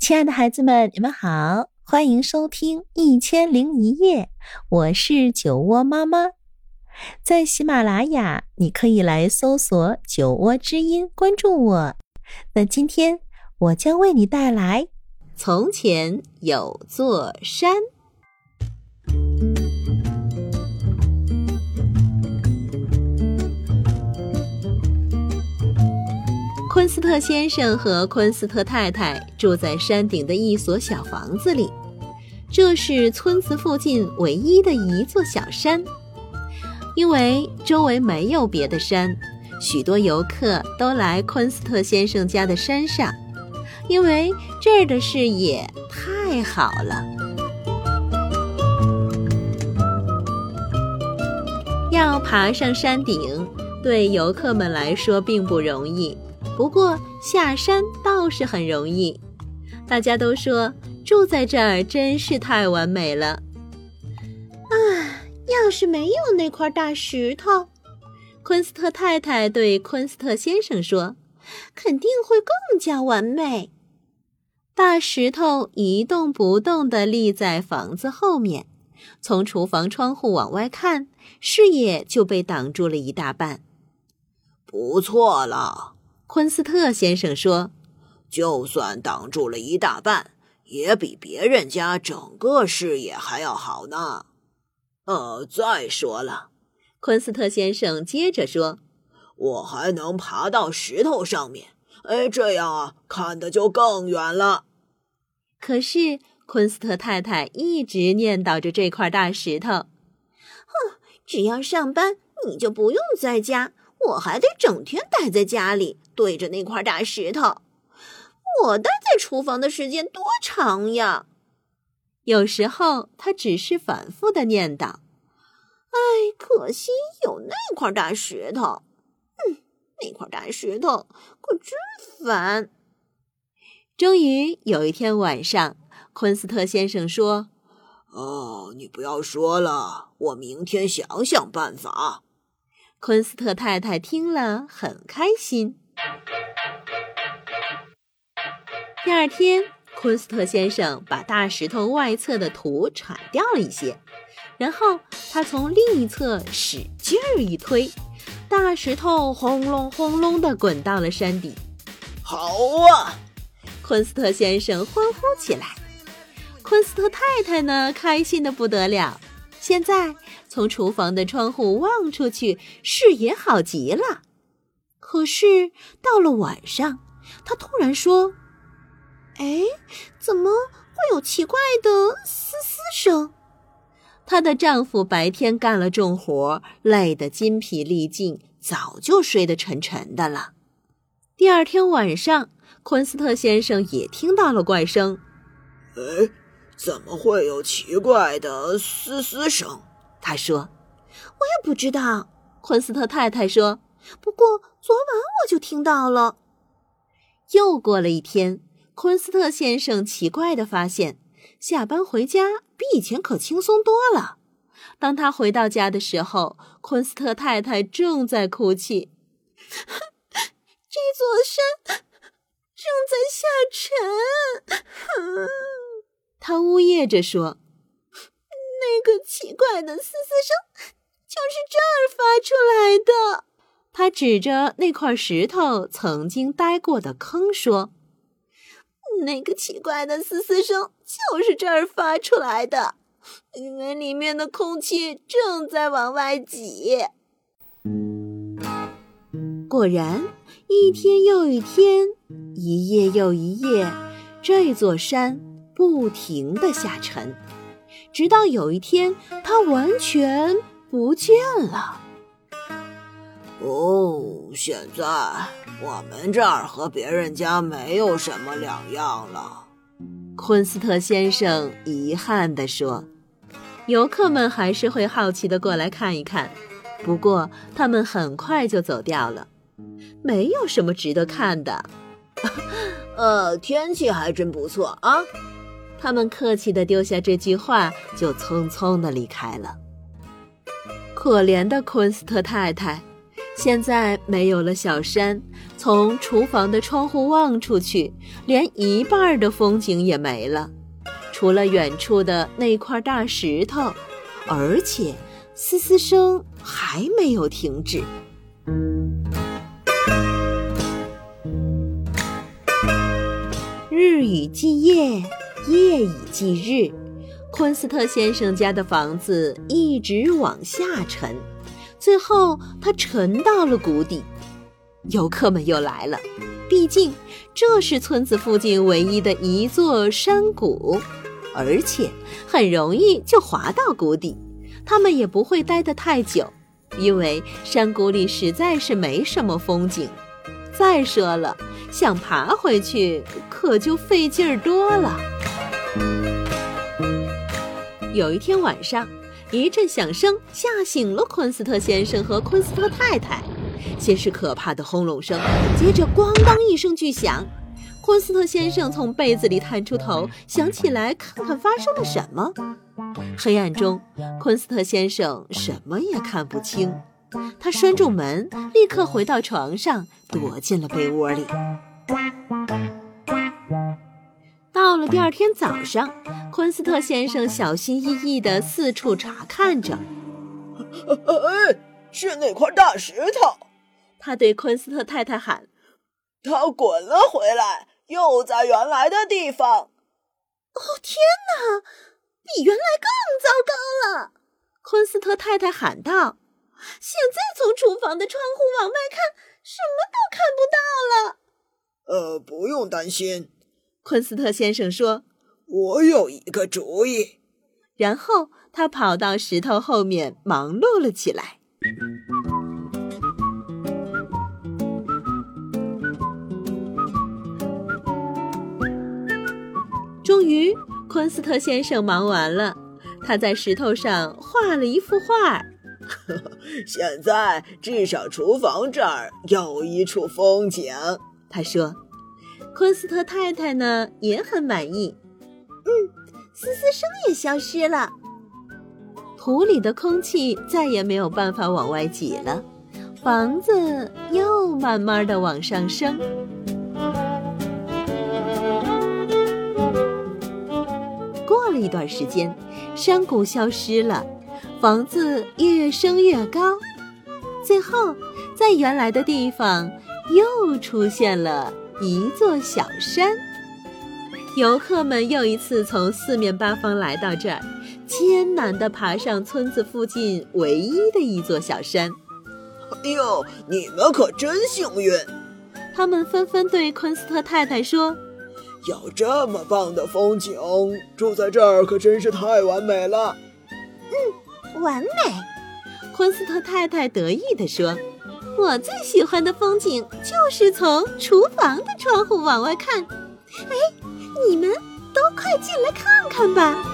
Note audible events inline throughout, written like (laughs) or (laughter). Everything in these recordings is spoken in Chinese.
亲爱的孩子们，你们好，欢迎收听《一千零一夜》，我是酒窝妈妈。在喜马拉雅，你可以来搜索“酒窝之音”，关注我。那今天我将为你带来《从前有座山》。斯特先生和昆斯特太太住在山顶的一所小房子里，这是村子附近唯一的一座小山。因为周围没有别的山，许多游客都来昆斯特先生家的山上，因为这儿的视野太好了。要爬上山顶，对游客们来说并不容易。不过下山倒是很容易，大家都说住在这儿真是太完美了。啊，要是没有那块大石头，昆斯特太太对昆斯特先生说，肯定会更加完美。大石头一动不动地立在房子后面，从厨房窗户往外看，视野就被挡住了一大半。不错了。昆斯特先生说：“就算挡住了一大半，也比别人家整个视野还要好呢。”呃，再说了，昆斯特先生接着说：“我还能爬到石头上面，哎，这样啊，看的就更远了。”可是昆斯特太太一直念叨着这块大石头：“哼，只要上班，你就不用在家。”我还得整天待在家里，对着那块大石头。我待在厨房的时间多长呀？有时候他只是反复的念叨：“哎，可惜有那块大石头。嗯，那块大石头可真烦。”终于有一天晚上，昆斯特先生说：“哦，你不要说了，我明天想想办法。”昆斯特太太听了很开心。第二天，昆斯特先生把大石头外侧的土铲掉了一些，然后他从另一侧使劲儿一推，大石头轰隆轰隆地滚到了山底。好啊！昆斯特先生欢呼起来。昆斯特太太呢，开心的不得了。现在从厨房的窗户望出去，视野好极了。可是到了晚上，她突然说：“哎，怎么会有奇怪的嘶嘶声？”她的丈夫白天干了重活，累得筋疲力尽，早就睡得沉沉的了。第二天晚上，昆斯特先生也听到了怪声。哎。怎么会有奇怪的嘶嘶声？他说：“我也不知道。”昆斯特太太说：“不过昨晚我就听到了。”又过了一天，昆斯特先生奇怪的发现，下班回家比以前可轻松多了。当他回到家的时候，昆斯特太太正在哭泣：“ (laughs) 这座山正在下沉。(laughs) ”他呜咽着说：“那个奇怪的嘶嘶声就是这儿发出来的。”他指着那块石头曾经待过的坑说：“那个奇怪的嘶嘶声就是这儿发出来的，因为里面的空气正在往外挤。”果然，一天又一天，一夜又一夜，这座山。不停的下沉，直到有一天，它完全不见了。哦，现在我们这儿和别人家没有什么两样了。昆斯特先生遗憾地说：“游客们还是会好奇地过来看一看，不过他们很快就走掉了。没有什么值得看的。呃，天气还真不错啊。”他们客气地丢下这句话，就匆匆地离开了。可怜的昆斯特太太，现在没有了小山，从厨房的窗户望出去，连一半的风景也没了，除了远处的那块大石头，而且嘶嘶声还没有停止。日以继夜，夜以继日，昆斯特先生家的房子一直往下沉。最后，它沉到了谷底。游客们又来了，毕竟这是村子附近唯一的一座山谷，而且很容易就滑到谷底。他们也不会待得太久，因为山谷里实在是没什么风景。再说了，想爬回去可就费劲儿多了。有一天晚上。一阵响声吓醒了昆斯特先生和昆斯特太太，先是可怕的轰隆声，接着咣当一声巨响。昆斯特先生从被子里探出头，想起来看看发生了什么。黑暗中，昆斯特先生什么也看不清。他拴住门，立刻回到床上，躲进了被窝里。到了第二天早上，昆斯特先生小心翼翼地四处查看着。哎，是那块大石头！他对昆斯特太太喊：“它滚了回来，又在原来的地方。”哦，天哪，比原来更糟糕了！昆斯特太太喊道：“现在从厨房的窗户往外看，什么都看不到了。”呃，不用担心。昆斯特先生说：“我有一个主意。”然后他跑到石头后面忙碌了起来。终于，昆斯特先生忙完了，他在石头上画了一幅画。(laughs) 现在至少厨房这儿有一处风景，他说。昆斯特太太呢也很满意，嗯，嘶嘶声也消失了，土里的空气再也没有办法往外挤了，房子又慢慢的往上升。过了一段时间，山谷消失了，房子越升越高，最后在原来的地方又出现了。一座小山，游客们又一次从四面八方来到这儿，艰难地爬上村子附近唯一的一座小山。哎呦，你们可真幸运！他们纷纷对昆斯特太太说：“有这么棒的风景，住在这儿可真是太完美了。”嗯，完美。昆斯特太太得意地说。我最喜欢的风景就是从厨房的窗户往外看。哎，你们都快进来看看吧！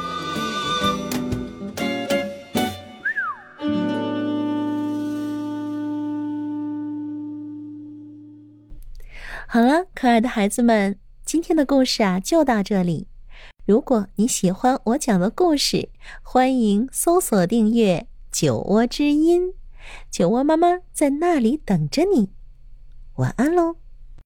好了，可爱的孩子们，今天的故事啊就到这里。如果你喜欢我讲的故事，欢迎搜索订阅“酒窝之音”。酒窝妈妈在那里等着你，晚安喽。